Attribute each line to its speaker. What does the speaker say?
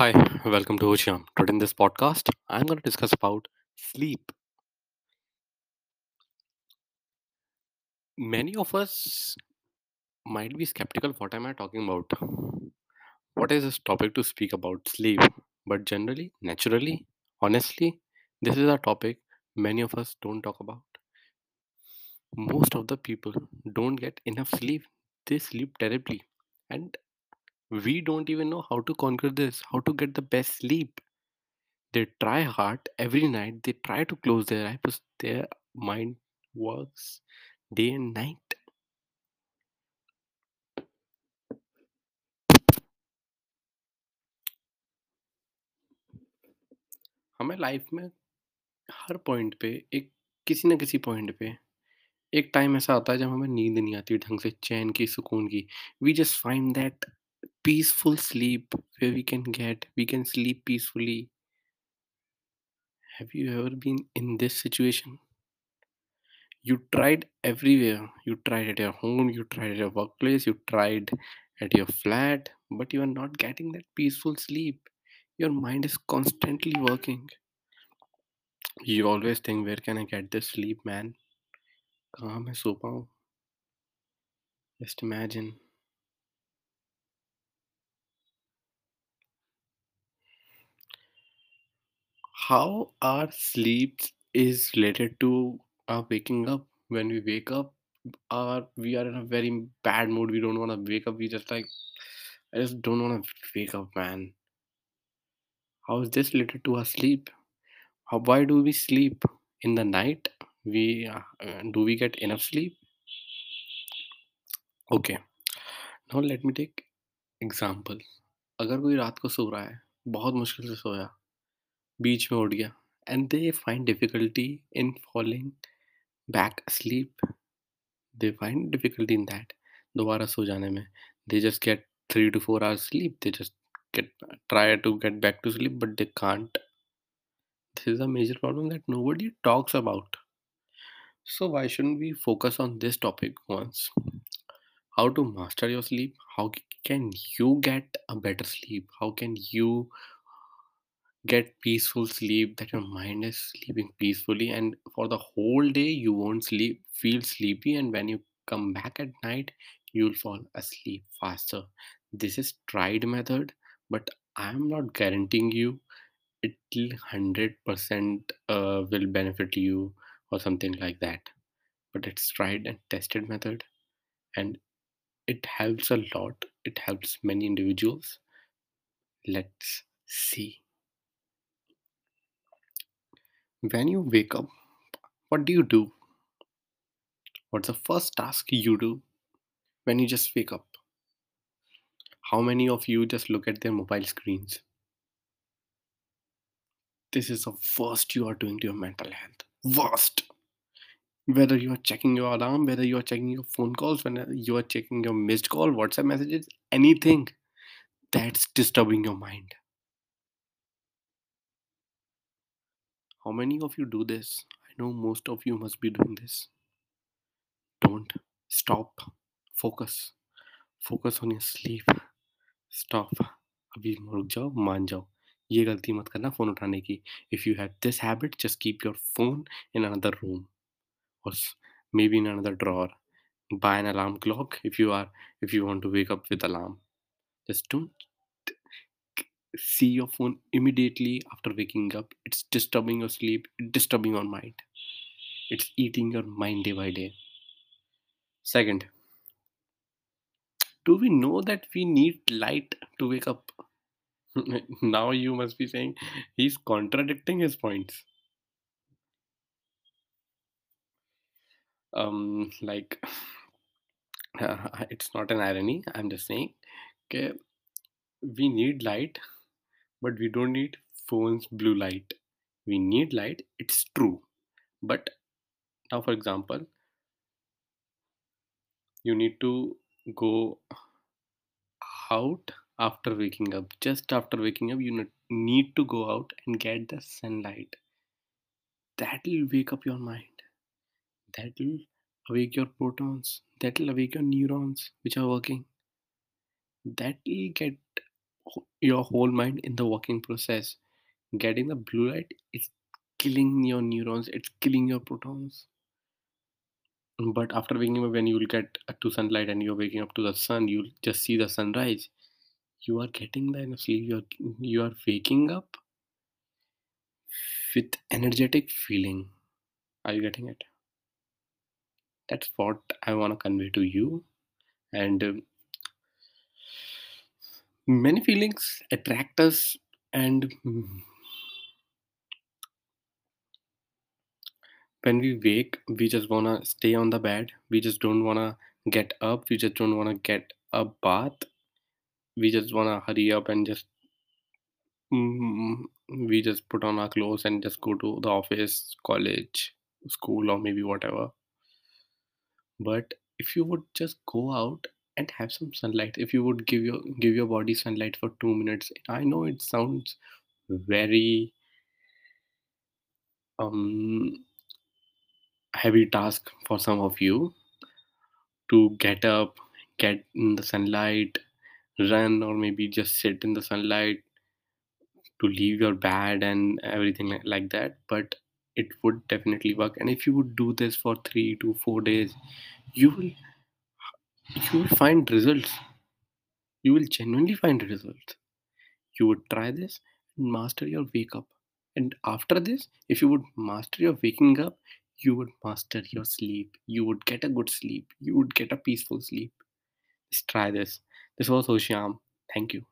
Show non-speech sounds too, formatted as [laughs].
Speaker 1: Hi, welcome to Ocean. Today in this podcast, I'm going to discuss about sleep. Many of us might be skeptical. What am I talking about? What is this topic to speak about sleep? But generally, naturally, honestly, this is a topic many of us don't talk about. Most of the people don't get enough sleep. They sleep terribly, and we don't even know how to conquer this. How to get the best sleep They try hard every night. They try to close their eyes, but their mind works day and night. हमें life में हर point पे एक किसी न किसी point पे एक टाइम ऐसा आता है जब हमें नींद नहीं आती ढंग से चैन की सुकून की we just find that peaceful sleep where we can get we can sleep peacefully. Have you ever been in this situation? You tried everywhere. You tried at your home you tried at your workplace you tried at your flat but you are not getting that peaceful sleep. Your mind is constantly working. You always think where can i get this sleep man? Calm is so just imagine. How our sleep is related to our waking up when we wake up our we are in a very bad mood we don't want to wake up we just like i just don't want to wake up man how is this related to our sleep How, why do we sleep in the night? We uh, uh, do we get enough sleep? Okay. Now let me take example. अगर कोई रात को सो रहा है बहुत मुश्किल से सोया बीच में उठ गया and they find difficulty in falling back asleep they find difficulty in that दोबारा सो जाने में they just get three to four hours sleep they just get try to get back to sleep but they can't this is a major problem that nobody talks about So why shouldn't we focus on this topic once? How to master your sleep? How c- can you get a better sleep? How can you get peaceful sleep that your mind is sleeping peacefully and for the whole day you won't sleep feel sleepy and when you come back at night you'll fall asleep faster. This is tried method but I'm not guaranteeing you it will 100% uh, will benefit you or something like that. But it's tried and tested method and it helps a lot. It helps many individuals. Let's see when you wake up what do you do? What's the first task you do when you just wake up? How many of you just look at their mobile screens? This is the worst you are doing to your mental health. Worst. Whether you are checking your alarm whether you are checking your phone calls when you are checking your missed call whatsapp messages anything that's disturbing your mind How many of you do this? I know most of you must be doing this. Don't stop. Focus. Focus on your sleep. Stop. अभी रुक जाओ मान जाओ ये गलती मत करना phone उठाने की if you have this habit just keep your phone in another room or s- maybe in another drawer buy an alarm clock if you are if you want to wake up with alarm just don't see your phone immediately after waking up. It's disturbing your sleep it's disturbing your mind. It's eating your mind day by day. Second do we know that we need light to wake up? [laughs] Now you must be saying he's contradicting his points. Um like [laughs] it's not an irony i'm just saying okay we need light but we don't need phone's blue light. We need light. It's true. But now for example you need to go out after waking up. Just after waking up you need to go out and get the sunlight. That will wake up your mind. That will awake your protons. That will awake your neurons which are working. That will get your whole mind in the working process. Getting the blue light is killing your neurons, it's killing your protons. But after waking up, when you will get to sunlight and you're waking up to the sun, you'll just see the sunrise. You are getting the enough sleep. You're you are waking up with energetic feeling. Are you getting it? That's what I want to convey to you. And um, many feelings attract us, and when we wake, we just wanna stay on the bed. We just don't wanna get up. We just don't wanna get a bath. We just wanna hurry up and just mm, we just put on our clothes and just go to the office, college, school, or maybe whatever. But if you would just go out and have some sunlight, if you would give your give your body sunlight for two minutes, I know it sounds very um heavy task for some of you to get up, get in the sunlight, run, or maybe just sit in the sunlight to leave your bed and everything like, that. But it would definitely work. And if you would do this for three to four days, you will you will find results. You will genuinely find results. You would try this and master your wake up. And after this, if you would master your waking up, you would master your sleep. You would get a good sleep. You would get a peaceful sleep. Just try this. This was Oshyam. Thank you.